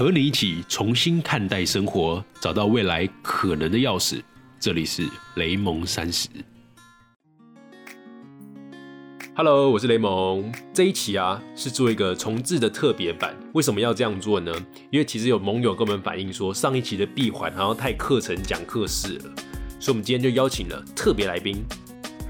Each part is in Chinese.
和你一起重新看待生活，找到未来可能的钥匙。这里是雷蒙三十。Hello，我是雷蒙。这一期啊是做一个重置的特别版。为什么要这样做呢？因为其实有盟友跟我们反映说，上一期的闭环好像太课程讲课式了，所以我们今天就邀请了特别来宾。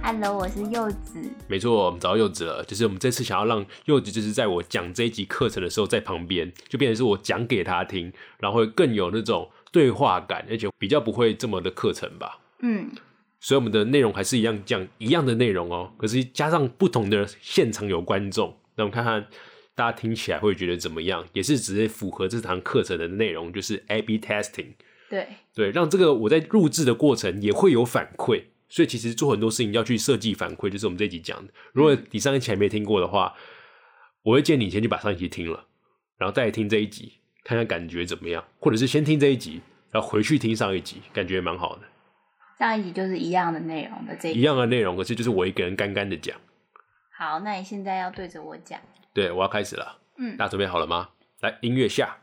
Hello，我是柚子。没错，我们找到柚子了。就是我们这次想要让柚子，就是在我讲这一集课程的时候，在旁边，就变成是我讲给他听，然后会更有那种对话感，而且比较不会这么的课程吧。嗯，所以我们的内容还是一样讲一样的内容哦，可是加上不同的现场有观众，那我们看看大家听起来会觉得怎么样？也是直接符合这堂课程的内容，就是 A/B testing。对，对，让这个我在录制的过程也会有反馈，所以其实做很多事情要去设计反馈，就是我们这一集讲的。如果你上一期还没听过的话，我会建议你先去把上一期听了，然后再来听这一集，看看感觉怎么样，或者是先听这一集，然后回去听上一集，感觉蛮好的，上一集就是一样的内容的这一样的内容，可是就是我一个人干干的讲。好，那你现在要对着我讲。对，我要开始了，嗯大家准备好了吗？来，音乐下。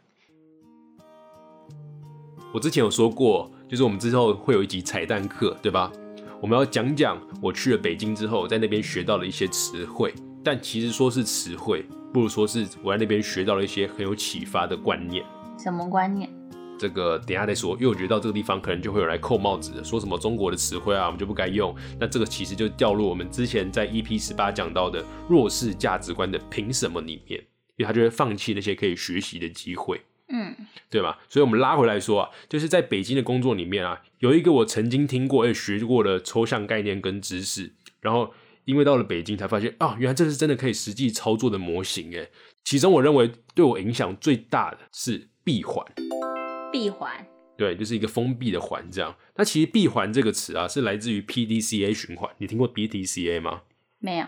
我之前有说过，就是我们之后会有一集彩蛋课，对吧？我们要讲讲我去了北京之后，在那边学到了一些词汇，但其实说是词汇，不如说是我在那边学到了一些很有启发的观念。什么观念？这个等一下再说，因为我觉得到这个地方可能就会有人来扣帽子的，说什么中国的词汇啊，我们就不该用。那这个其实就掉入我们之前在 EP 十八讲到的弱势价值观的凭什么里面，因为他就会放弃那些可以学习的机会。嗯，对吧？所以，我们拉回来说啊，就是在北京的工作里面啊，有一个我曾经听过也学过的抽象概念跟知识，然后因为到了北京才发现啊，原来这是真的可以实际操作的模型诶。其中，我认为对我影响最大的是闭环，闭环。对，就是一个封闭的环这样。那其实闭环这个词啊，是来自于 PDCA 循环，你听过 BDCA 吗？没有。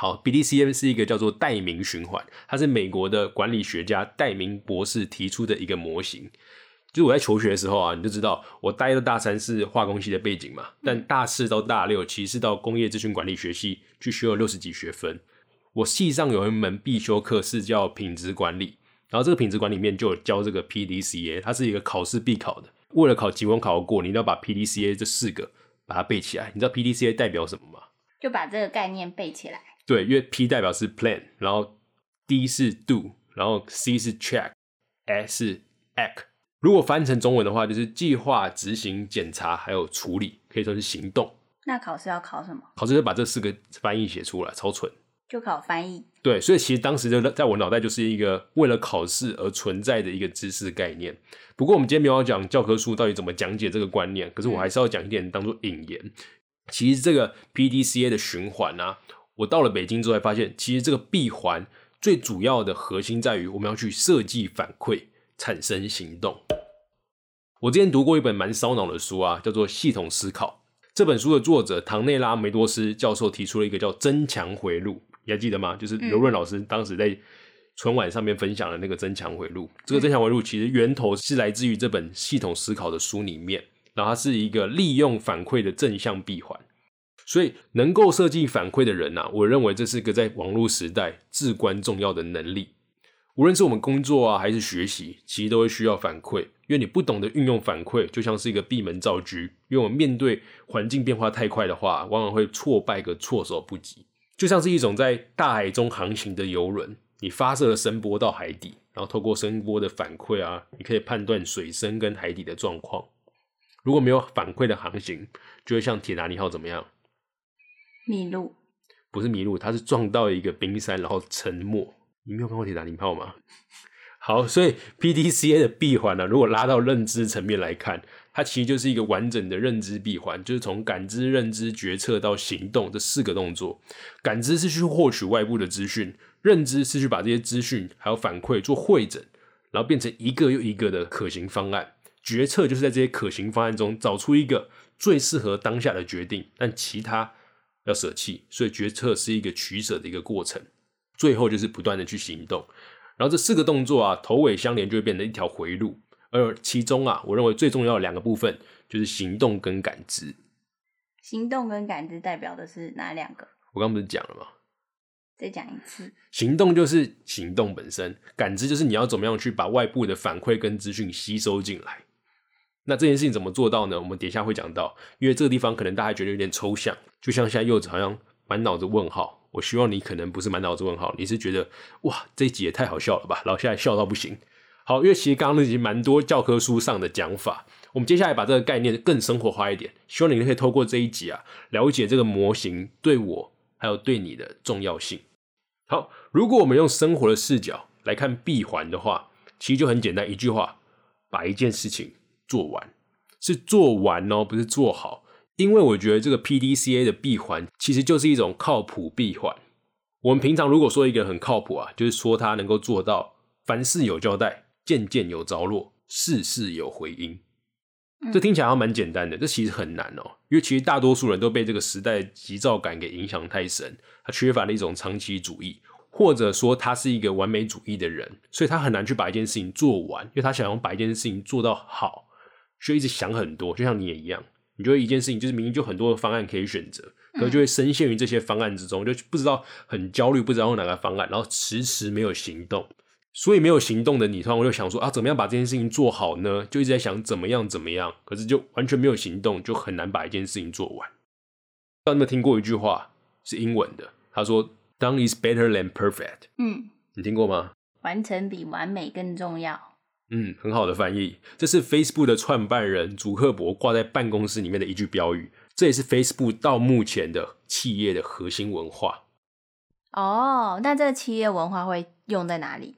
好，BDCM 是一个叫做代名循环，它是美国的管理学家戴明博士提出的一个模型。就是我在求学的时候啊，你就知道我待的大三是化工系的背景嘛，但大四到大六其实是到工业资讯管理学系去修了六十几学分。我系上有一门必修课是叫品质管理，然后这个品质管理里面就有教这个 PDCA，它是一个考试必考的。为了考期末考过，你一定要把 PDCA 这四个把它背起来。你知道 PDCA 代表什么吗？就把这个概念背起来。对，因为 P 代表是 plan，然后 D 是 do，然后 C 是 check，S 是 act。如果翻成中文的话，就是计划、执行、检查还有处理，可以说是行动。那考试要考什么？考试就把这四个翻译写出来，超蠢。就考翻译。对，所以其实当时就在我脑袋就是一个为了考试而存在的一个知识概念。不过我们今天没有要讲教科书到底怎么讲解这个观念，可是我还是要讲一点当做引言。其实这个 PDCA 的循环啊，我到了北京之后才发现，其实这个闭环最主要的核心在于我们要去设计反馈，产生行动。我之前读过一本蛮烧脑的书啊，叫做《系统思考》。这本书的作者唐内拉梅多斯教授提出了一个叫增强回路，你还记得吗？就是刘润老师当时在春晚上面分享的那个增强回路。这个增强回路其实源头是来自于这本《系统思考》的书里面，然后它是一个利用反馈的正向闭环。所以，能够设计反馈的人呐、啊，我认为这是个在网络时代至关重要的能力。无论是我们工作啊，还是学习，其实都会需要反馈。因为你不懂得运用反馈，就像是一个闭门造车。因为我们面对环境变化太快的话，往往会挫败个措手不及。就像是一种在大海中航行的游轮，你发射了声波到海底，然后透过声波的反馈啊，你可以判断水深跟海底的状况。如果没有反馈的航行，就会像铁达尼号怎么样？迷路。不是迷路，它是撞到一个冰山，然后沉没。你没有看过铁达尼号吗？好，所以 PDCA 的闭环呢、如果拉到认知层面来看，它其实就是一个完整的认知闭环，就是从感知、认知、决策到行动这四个动作。感知是去获取外部的资讯，认知是去把这些资讯还有反馈做汇整，然后变成一个又一个的可行方案。决策就是在这些可行方案中找出一个最适合当下的决定，但其他要舍弃，所以决策是一个取舍的一个过程。最后就是不断的去行动，然后这四个动作啊，头尾相连，就会变成一条回路。而其中啊，我认为最重要的两个部分就是行动跟感知。行动跟感知代表的是哪两个？我刚不是讲了吗？再讲一次。行动就是行动本身，感知就是你要怎么样去把外部的反馈跟资讯吸收进来。那这件事情怎么做到呢？我们等一下会讲到，因为这个地方可能大家觉得有点抽象，就像现在柚子好像满脑子问号。我希望你可能不是满脑子问号，你是觉得哇这一集也太好笑了吧，然后现在笑到不行。好，因为其实刚刚那集蛮多教科书上的讲法，我们接下来把这个概念更生活化一点，希望你可以透过这一集啊，了解这个模型对我还有对你的重要性。好，如果我们用生活的视角来看闭环的话，其实就很简单，一句话，把一件事情做完，是做完哦，不是做好。因为我觉得这个 PDCA 的闭环其实就是一种靠谱闭环。我们平常如果说一个人很靠谱啊，就是说他能够做到凡事有交代，件件有着落，事事有回音。这听起来还蛮简单的，这其实很难哦。因为其实大多数人都被这个时代急躁感给影响太深，他缺乏了一种长期主义，或者说他是一个完美主义的人，所以他很难去把一件事情做完，因为他想要把一件事情做到好，所以一直想很多，就像你也一样。你就会一件事情就是明明就很多的方案可以选择，可就会深陷于这些方案之中，就不知道很焦虑，不知道用哪个方案，然后迟迟没有行动。所以没有行动的你，突然就想说啊，怎么样把这件事情做好呢？就一直在想怎么样怎么样，可是就完全没有行动，就很难把一件事情做完。有没有听过一句话是英文的？他说：“Done is better than perfect。”嗯，你听过吗？完成比完美更重要。嗯，很好的翻译。这是 Facebook 的创办人祖克伯挂在办公室里面的一句标语，这也是 Facebook 到目前的企业的核心文化。哦，那这个企业文化会用在哪里？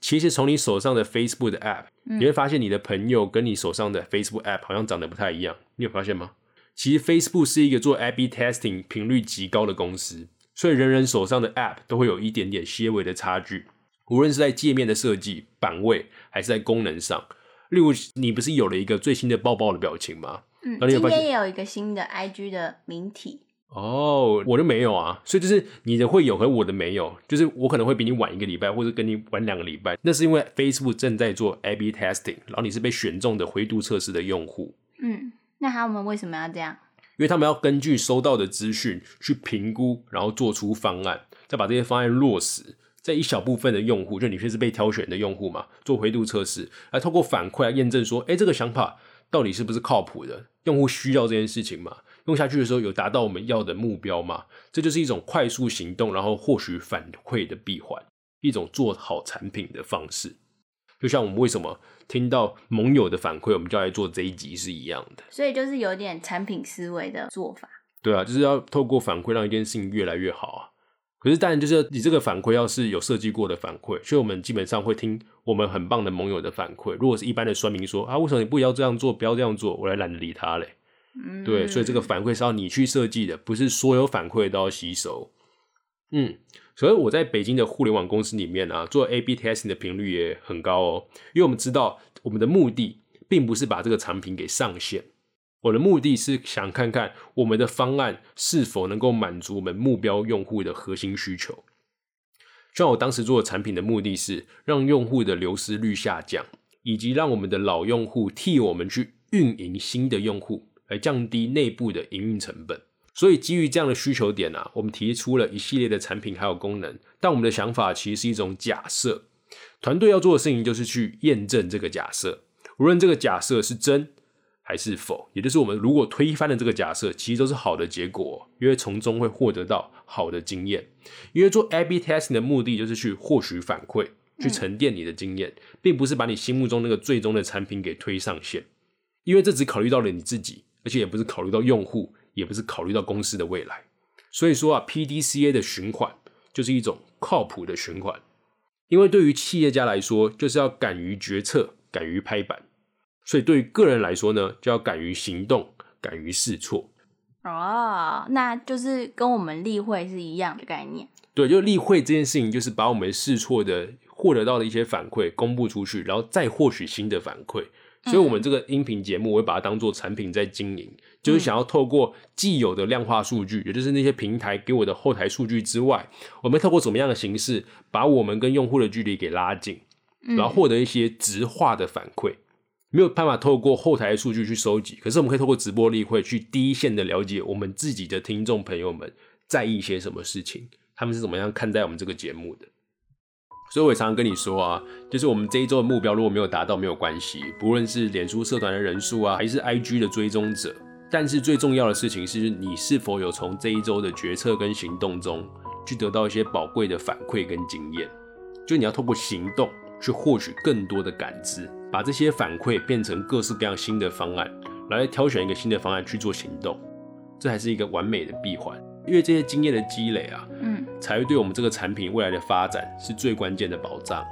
其实从你手上的 Facebook 的 App，你会发现你的朋友跟你手上的 Facebook App 好像长得不太一样。你有发现吗？其实 Facebook 是一个做 A/B testing 频率极高的公司，所以人人手上的 App 都会有一点点些微的差距。无论是在界面的设计、版位，还是在功能上，例如你不是有了一个最新的抱抱的表情吗？嗯，今天也有一个新的 IG 的名体。哦，我就没有啊，所以就是你的会有和我的没有，就是我可能会比你晚一个礼拜，或者跟你晚两个礼拜，那是因为 Facebook 正在做 A/B testing，然后你是被选中的灰度测试的用户。嗯，那他们为什么要这样？因为他们要根据收到的资讯去评估，然后做出方案，再把这些方案落实。在一小部分的用户，就你是被挑选的用户嘛，做回度测试，来透过反馈来验证说，哎，这个想法到底是不是靠谱的？用户需要这件事情嘛？用下去的时候有达到我们要的目标吗？这就是一种快速行动，然后获取反馈的闭环，一种做好产品的方式。就像我们为什么听到盟友的反馈，我们就来做这一集是一样的。所以就是有点产品思维的做法。对啊，就是要透过反馈让一件事情越来越好啊。可是，当然就是你这个反馈要是有设计过的反馈，所以我们基本上会听我们很棒的盟友的反馈。如果是一般的酸民说啊，为什么你不要这样做，不要这样做，我来懒得理他嘞。嗯，对，所以这个反馈是要你去设计的，不是所有反馈都要吸收。嗯，所以我在北京的互联网公司里面啊，做 A/B testing 的频率也很高哦，因为我们知道我们的目的并不是把这个产品给上线。我的目的是想看看我们的方案是否能够满足我们目标用户的核心需求。像我当时做的产品的目的是让用户的流失率下降，以及让我们的老用户替我们去运营新的用户，来降低内部的营运成本。所以基于这样的需求点啊，我们提出了一系列的产品还有功能。但我们的想法其实是一种假设，团队要做的事情就是去验证这个假设，无论这个假设是真。还是否，也就是我们如果推翻了这个假设，其实都是好的结果，因为从中会获得到好的经验。因为做 A/B testing 的目的就是去获取反馈，去沉淀你的经验，并不是把你心目中那个最终的产品给推上线。因为这只考虑到了你自己，而且也不是考虑到用户，也不是考虑到公司的未来。所以说啊，PDCA 的循环就是一种靠谱的循环。因为对于企业家来说，就是要敢于决策，敢于拍板。所以，对于个人来说呢，就要敢于行动，敢于试错。哦，那就是跟我们例会是一样的概念。对，就例会这件事情，就是把我们试错的获得到的一些反馈公布出去，然后再获取新的反馈。所以，我们这个音频节目，我会把它当做产品在经营，就是想要透过既有的量化数据，也就是那些平台给我的后台数据之外，我们透过怎么样的形式，把我们跟用户的距离给拉近，然后获得一些直化的反馈。没有办法透过后台的数据去收集，可是我们可以透过直播例会去第一线的了解我们自己的听众朋友们在意些什么事情，他他们是怎么样看待我们这个节目的。所以，我也常常跟你说啊，就是我们这一周的目标如果没有达到，没有关系，不论是脸书社团的人数啊，还是 IG 的追踪者，但是最重要的事情是你是否有从这一周的决策跟行动中去得到一些宝贵的反馈跟经验。就你要透过行动去获取更多的感知，把这些反馈变成各式各样新的方案，来挑选一个新的方案去做行动，这还是一个完美的闭环。因为这些经验的积累啊，嗯才会对我们这个产品未来的发展是最关键的保障，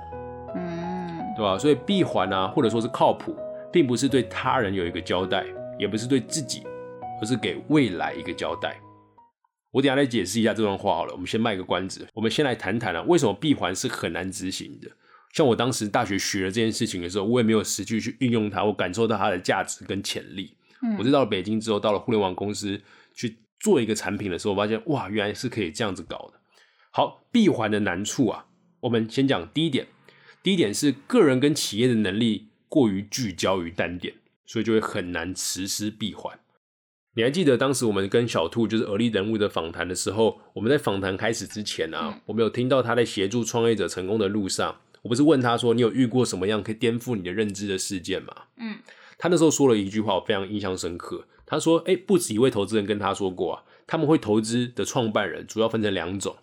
嗯对吧？所以闭环啊，或者说是靠谱，并不是对他人有一个交代，也不是对自己，而是给未来一个交代。我等一下来解释一下这段话好了，我们先卖个关子。我们先来谈谈啊，为什么闭环是很难执行的？像我当时大学学了这件事情的时候，我也没有实际去运用它，我感受到它的价值跟潜力。嗯，我是到了北京之后，到了互联网公司去做一个产品的时候，我发现哇，原来是可以这样子搞的。好，闭环的难处啊，我们先讲第一点。第一点是个人跟企业的能力过于聚焦于单点，所以就会很难实施闭环。你还记得当时我们跟小兔就是而立人物的访谈的时候，我们在访谈开始之前啊，嗯我们有听到他在协助创业者成功的路上，我不是问他说你有遇过什么样可以颠覆你的认知的事件吗？嗯他那时候说了一句话，我非常印象深刻。他说：“哎、不止一位投资人跟他说过啊，他们会投资的创办人主要分成两种，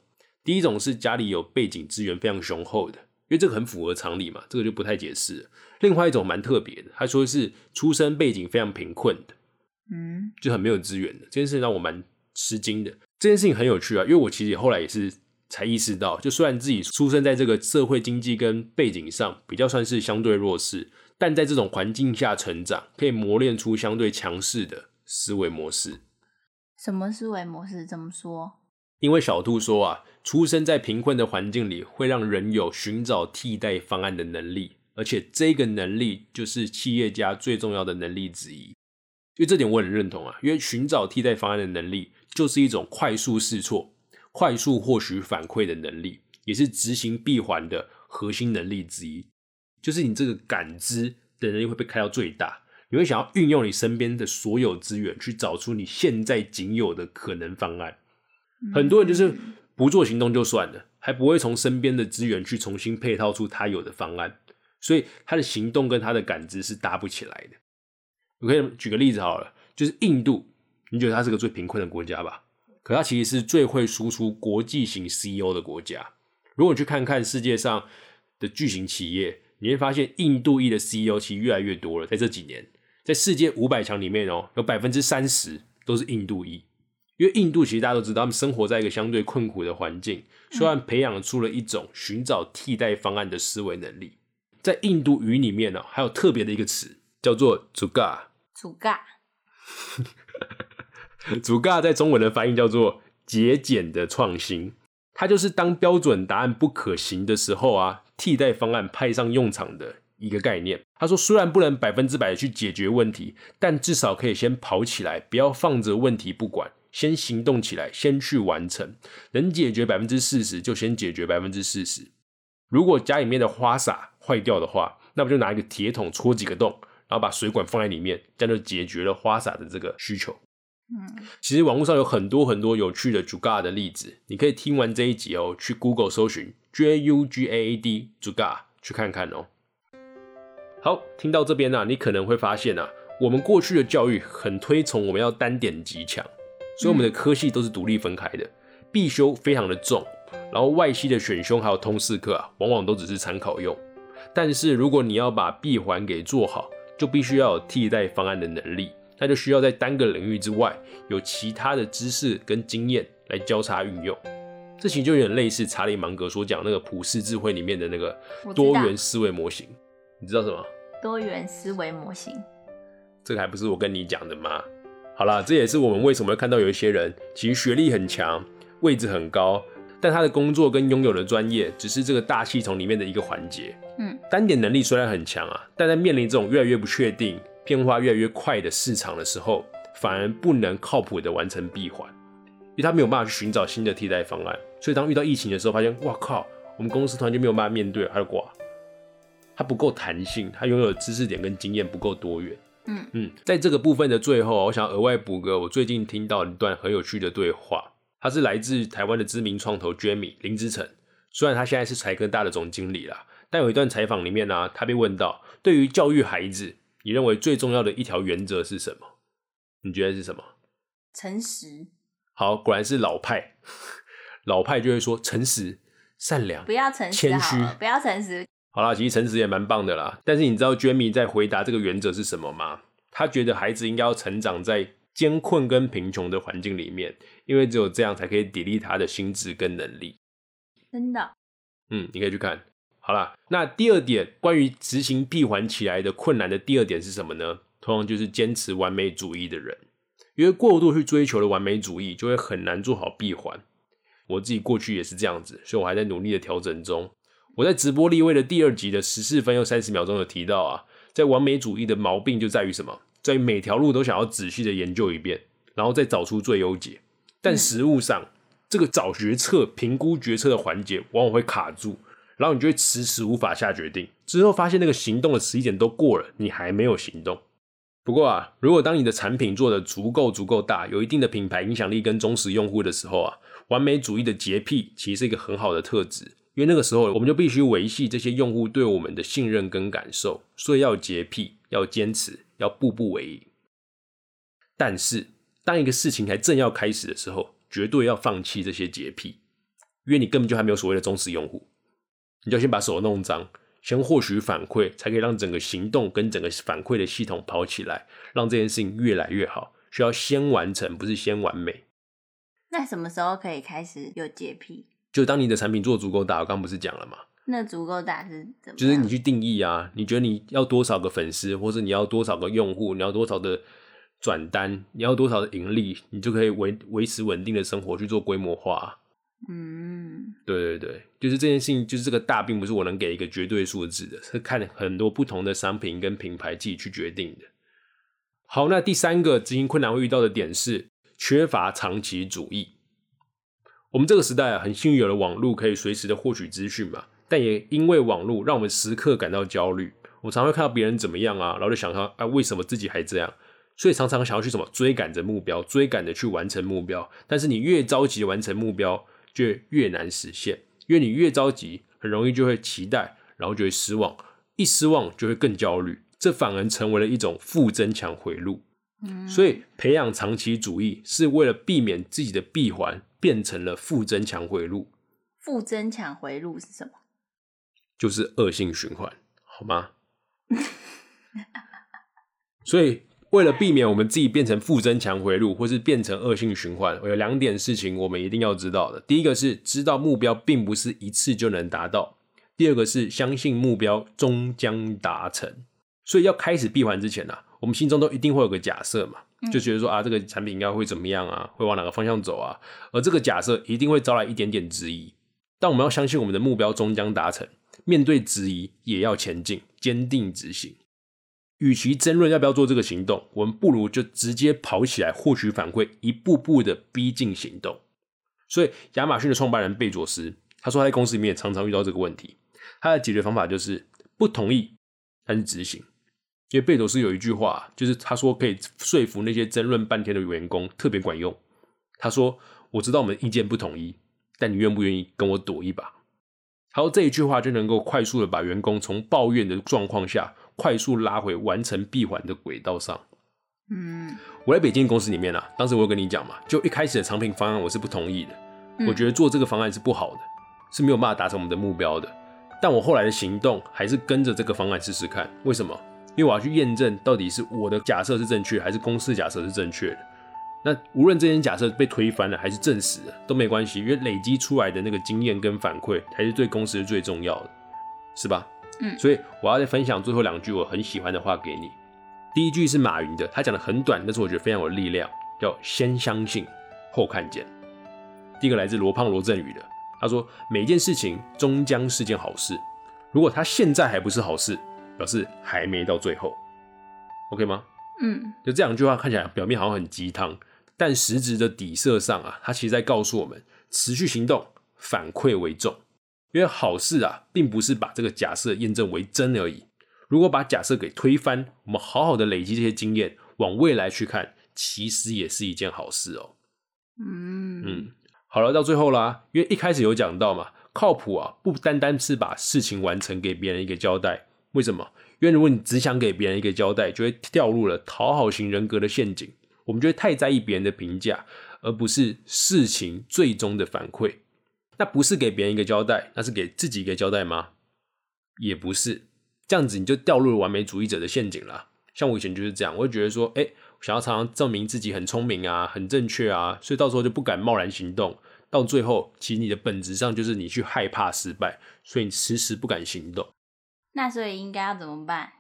第一种是家里有背景资源非常雄厚的，因为这个很符合常理嘛，这个就不太解释了。另外一种蛮特别的，他说是出身背景非常贫困的，嗯就很没有资源的。这件事情让我蛮吃惊的。这件事情很有趣啊，因为我其实后来也是才意识到，就虽然自己出生在这个社会经济跟背景上比较算是相对弱势，但在这种环境下成长，可以磨练出相对强势的思维模式。什么思维模式？怎么说？因为小兔说啊，出生在贫困的环境里，会让人有寻找替代方案的能力，而且这个能力就是企业家最重要的能力之一。因为这点我很认同啊，因为寻找替代方案的能力，就是一种快速试错、快速获取反馈的能力，也是执行闭环的核心能力之一。就是你这个感知的能力会被开到最大，你会想要运用你身边的所有资源，去找出你现在仅有的可能方案。很多人就是不做行动就算了，还不会从身边的资源去重新配套出他有的方案，所以他的行动跟他的感知是搭不起来的。我可以举个例子好了，就是印度，你觉得它是个最贫困的国家吧？可它其实是最会输出国际型 CEO 的国家。如果你去看看世界上的巨型企业，你会发现印度裔的 CEO 其实越来越多了。在这几年，在世界五百强里面哦，有百分之三十都是印度裔。因为印度其实大家都知道，他们生活在一个相对困苦的环境，虽然培养出了一种寻找替代方案的思维能力。在印度语里面呢、还有特别的一个词叫做 “zuga”。主尬。主尬在中文的翻译叫做节俭的创新，它就是当标准答案不可行的时候啊，替代方案派上用场的一个概念。他说，虽然不能百分之百去解决问题，但至少可以先跑起来，不要放着问题不管，先行动起来，先去完成，能解决百分之四十就先解决百分之四十。如果家里面的花洒坏掉的话，那不就拿一个铁桶戳几个洞，然后把水管放在里面，这样就解决了花洒的这个需求。嗯其实网络上有很多很多有趣的 Jugaad 的例子，你可以听完这一集哦，去 Google 搜寻 J U G A A D Jugaad 去看看哦。好，听到这边呢、你可能会发现啊，我们过去的教育很推崇我们要单点极强，所以我们的科系都是独立分开的，必修非常的重，然后外系的选修还有通识课啊，往往都只是参考用。但是如果你要把闭环给做好，就必须要有替代方案的能力，那就需要在单个领域之外有其他的知识跟经验来交叉运用。这其实就有点类似查理芒格所讲那个普世智慧里面的那个多元思维模型。你知道什么？多元思维模型。这个还不是我跟你讲的吗？好啦，这也是我们为什么会看到有一些人其实学历很强，位置很高，但他的工作跟拥有的专业只是这个大系统里面的一个环节。嗯，单点能力虽然很强啊，但在面临这种越来越不确定、变化越来越快的市场的时候，反而不能靠谱的完成闭环，因为他没有办法去寻找新的替代方案。所以当遇到疫情的时候，发现哇靠，我们公司突然就没有办法面对了，他就挂。他不够弹性，他拥有的知识点跟经验不够多元。嗯嗯，在这个部分的最后，我想额外补个我最近听到一段很有趣的对话。他是来自台湾的知名创投 Jamie 林之成。虽然他现在是财科大的总经理啦，但有一段采访里面呢、他被问到，对于教育孩子，你认为最重要的一条原则是什么？你觉得是什么？诚实，好，果然是老派，老派就会说诚实、善良不。要诚实谦虚，不要诚实。好啦，其实诚实也蛮棒的啦。但是你知道 Jamie 在回答这个原则是什么吗？他觉得孩子应该要成长在艰困跟贫穷的环境里面，因为只有这样才可以砥砺他的心智跟能力。真的，嗯，你可以去看。好啦，那第二点，关于执行闭环起来的困难的第二点是什么呢？通常就是坚持完美主义的人，因为过度去追求的完美主义，就会很难做好闭环。我自己过去也是这样子，所以我还在努力的调整中。我在直播立位的第二集的十四分又三十秒钟有提到啊，在完美主义的毛病就在于什么？在于每条路都想要仔细的研究一遍，然后再找出最优解。但实物上，这个找决策、评估决策的环节往往会卡住，然后你就会迟迟无法下决定。之后发现那个行动的时机点都过了，你还没有行动。不过啊，如果当你的产品做的足够足够大，有一定的品牌影响力跟忠实用户的时候啊，完美主义的洁癖其实是一个很好的特质，因为那个时候我们就必须维系这些用户对我们的信任跟感受，所以要洁癖，要坚持，要步步为营。但是当一个事情还正要开始的时候，绝对要放弃这些洁癖，因为你根本就还没有所谓的忠实用户，你就先把手弄脏。先获取反馈，才可以让整个行动跟整个反馈的系统跑起来，让这件事情越来越好。需要先完成，不是先完美。那什么时候可以开始有洁癖？就当你的产品做足够大，我刚刚不是讲了吗？那足够大是怎么？就是你去定义啊，你觉得你要多少个粉丝，或者你要多少个用户，你要多少的转单，你要多少的盈利，你就可以维维持稳定的生活去做规模化。嗯，对对对，就是这件事情，就是这个大，并不是我能给一个绝对数字的，是看很多不同的商品跟品牌自己去决定的。好，那第三个执行困难会遇到的点是缺乏长期主义。我们这个时代，很幸运有了网络，可以随时的获取资讯嘛，但也因为网络，让我们时刻感到焦虑。我常会看到别人怎么样啊，然后就想到啊，为什么自己还这样？所以常常想要去什么追赶着目标，追赶着去完成目标。但是你越着急完成目标，就越难实现，因为你越着急，很容易就会期待，然后就会失望，一失望就会更焦虑，这反而成为了一种负增强回路。嗯所以培养长期主义是为了避免自己的闭环变成了负增强回路，负增强回路是什么？就是恶性循环，好吗？所以为了避免我们自己变成负增强回路，或是变成恶性循环，有两点事情我们一定要知道的。第一个是知道目标并不是一次就能达到；第二个是相信目标终将达成。所以要开始闭环之前呢、啊，我们心中都一定会有个假设嘛，就觉得说啊，这个产品应该会怎么样啊，会往哪个方向走啊，而这个假设一定会招来一点点质疑。但我们要相信我们的目标终将达成，面对质疑也要前进，坚定执行。与其争论要不要做这个行动，我们不如就直接跑起来获取反馈，一步步的逼近行动。所以，亚马逊的创办人贝佐斯他说，他在公司里面常常遇到这个问题。他的解决方法就是不同意，但是执行。因为贝佐斯有一句话，就是他说可以说服那些争论半天的员工特别管用。他说：“我知道我们意见不统一，但你愿不愿意跟我赌一把？”他说这一句话就能够快速的把员工从抱怨的状况下，快速拉回完成闭环的轨道上。嗯，我在北京公司里面啊，当时我有跟你讲嘛，就一开始的产品方案我是不同意的，嗯我觉得做这个方案是不好的，是没有办法达成我们的目标的。但我后来的行动还是跟着这个方案试试看，为什么？因为我要去验证到底是我的假设是正确，还是公司假设是正确的。那无论这件假设被推翻了还是证实了都没关系，因为累积出来的那个经验跟反馈才是对公司最重要的，是吧？嗯所以我要再分享最后两句我很喜欢的话给你。第一句是马云的，他讲的很短，但是我觉得非常有力量，叫先相信后看见。第一个来自罗胖罗振宇的，他说每件事情终将是件好事，如果它现在还不是好事，表示还没到最后。OK 吗？嗯就这两句话看起来表面好像很鸡汤，但实质的底色上啊，它其实在告诉我们持续行动，反馈为重。因为好事啊，并不是把这个假设验证为真而已。如果把假设给推翻，我们好好的累积这些经验，往未来去看，其实也是一件好事哦。嗯嗯，好了，到最后啦，因为一开始有讲到嘛，靠谱啊，不单单是把事情完成给别人一个交代。为什么？因为如果你只想给别人一个交代，就会掉入了讨好型人格的陷阱。我们就会太在意别人的评价，而不是事情最终的反馈。那不是给别人一个交代，那是给自己一个交代吗？也不是。这样子你就掉入了完美主义者的陷阱了。像我以前就是这样，我会觉得说，哎，想要常常证明自己很聪明啊，很正确啊，所以到时候就不敢贸然行动。到最后，其实你的本质上就是你去害怕失败，所以你迟迟不敢行动。那所以应该要怎么办？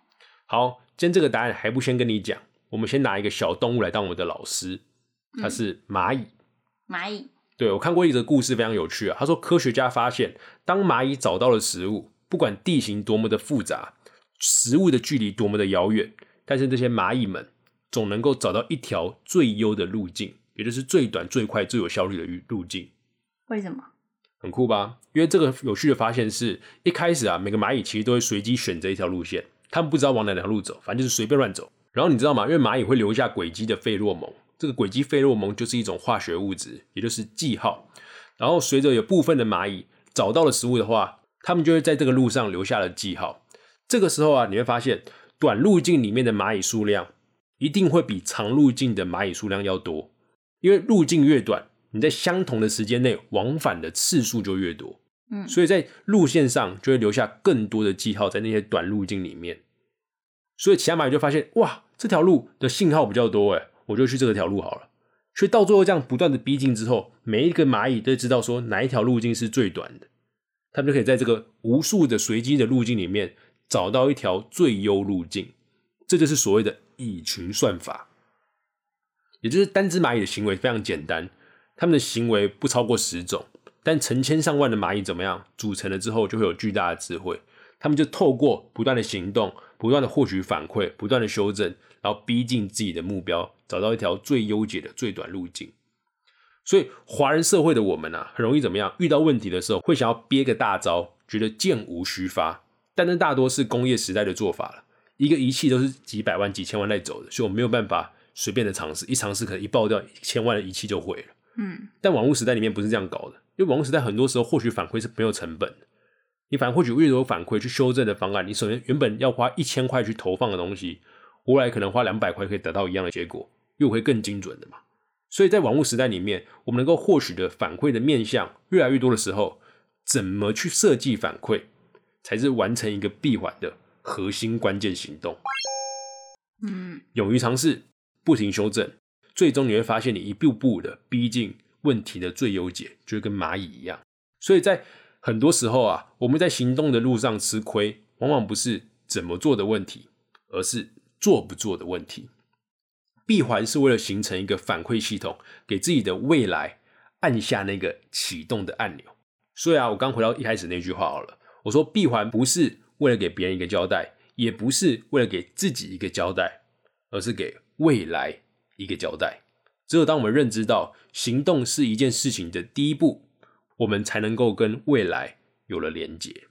好，今天这个答案还不先跟你讲。我们先拿一个小动物来当我们的老师，它是蚂蚁。蚂蚁。对我看过一则故事，非常有趣啊。他说，科学家发现，当蚂蚁找到了食物，不管地形多么的复杂，食物的距离多么的遥远，但是这些蚂蚁们总能够找到一条最优的路径，也就是最短、最快、最有效率的路径。为什么？很酷吧？因为这个有趣的发现是，一开始啊，每个蚂蚁其实都会随机选择一条路线，他们不知道往哪条路走，反正就是随便乱走。然后你知道吗？因为蚂蚁会留下轨迹的费洛蒙，这个轨迹费洛蒙就是一种化学物质，也就是记号。然后随着有部分的蚂蚁找到了食物的话，它们就会在这个路上留下了记号。这个时候啊，你会发现短路径里面的蚂蚁数量一定会比长路径的蚂蚁数量要多，因为路径越短，你在相同的时间内往返的次数就越多。嗯，所以在路线上就会留下更多的记号在那些短路径里面。所以其他蚂蚁就发现，哇！这条路的信号比较多，哎，我就去这条路好了。所以到最后这样不断的逼近之后，每一个蚂蚁都知道说哪一条路径是最短的，他们就可以在这个无数的随机的路径里面找到一条最优路径。这就是所谓的蚁群算法，也就是单只蚂蚁的行为非常简单，它们的行为不超过十种，但成千上万的蚂蚁怎么样组成了之后，就会有巨大的智慧。他们就透过不断的行动，不断的获取反馈，不断的修正。然后逼近自己的目标，找到一条最优解的最短路径。所以，华人社会的我们啊，很容易怎么样？遇到问题的时候，会想要憋个大招，觉得箭无虚发。但那大多是工业时代的做法了。一个仪器都是几百万、几千万在走的，所以我没有办法随便的尝试。一尝试可能一爆掉，千万的仪器就毁了。嗯。但网络时代里面不是这样搞的，因为网络时代很多时候获取反馈是没有成本的。你反正获取越多反馈去修正的方案，你首先原本要花一千块去投放的东西。未来可能花两百块可以得到一样的结果，又会更精准的嘛？所以在网络时代里面，我们能够获取的反馈的面向越来越多的时候，怎么去设计反馈，才是完成一个闭环的核心关键行动。嗯，勇于尝试，不停修正，最终你会发现，你一步步的逼近问题的最优解，就跟蚂蚁一样。所以在很多时候啊，我们在行动的路上吃亏，往往不是怎么做的问题，而是。做不做的问题，闭环是为了形成一个反馈系统，给自己的未来按下那个启动的按钮。所以啊，我刚回到一开始那句话好了，我说闭环不是为了给别人一个交代，也不是为了给自己一个交代，而是给未来一个交代。只有当我们认知到行动是一件事情的第一步，我们才能够跟未来有了连接。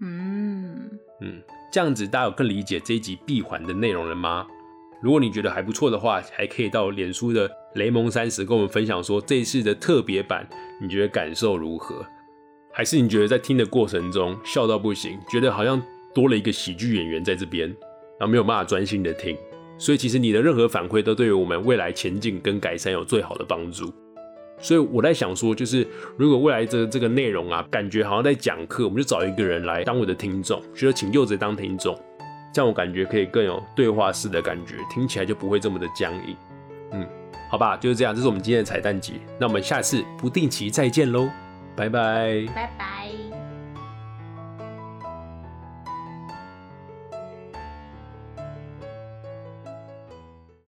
嗯嗯。这样子，大家有更理解这一集闭环的内容了吗？如果你觉得还不错的话，还可以到脸书的雷蒙三十跟我们分享说这一次的特别版，你觉得感受如何？还是你觉得在听的过程中笑到不行，觉得好像多了一个喜剧演员在这边，然后没有办法专心的听？所以其实你的任何反馈都对于我们未来前进跟改善有最好的帮助。所以我在想说，就是如果未来这这个内容啊，感觉好像在讲课，我们就找一个人来当我的听众，觉得请柚子当听众，这样我感觉可以更有对话式的感觉，听起来就不会这么的僵硬。嗯，好吧，就是这样，这是我们今天的彩蛋集，那我们下次不定期再见喽，拜拜，拜拜。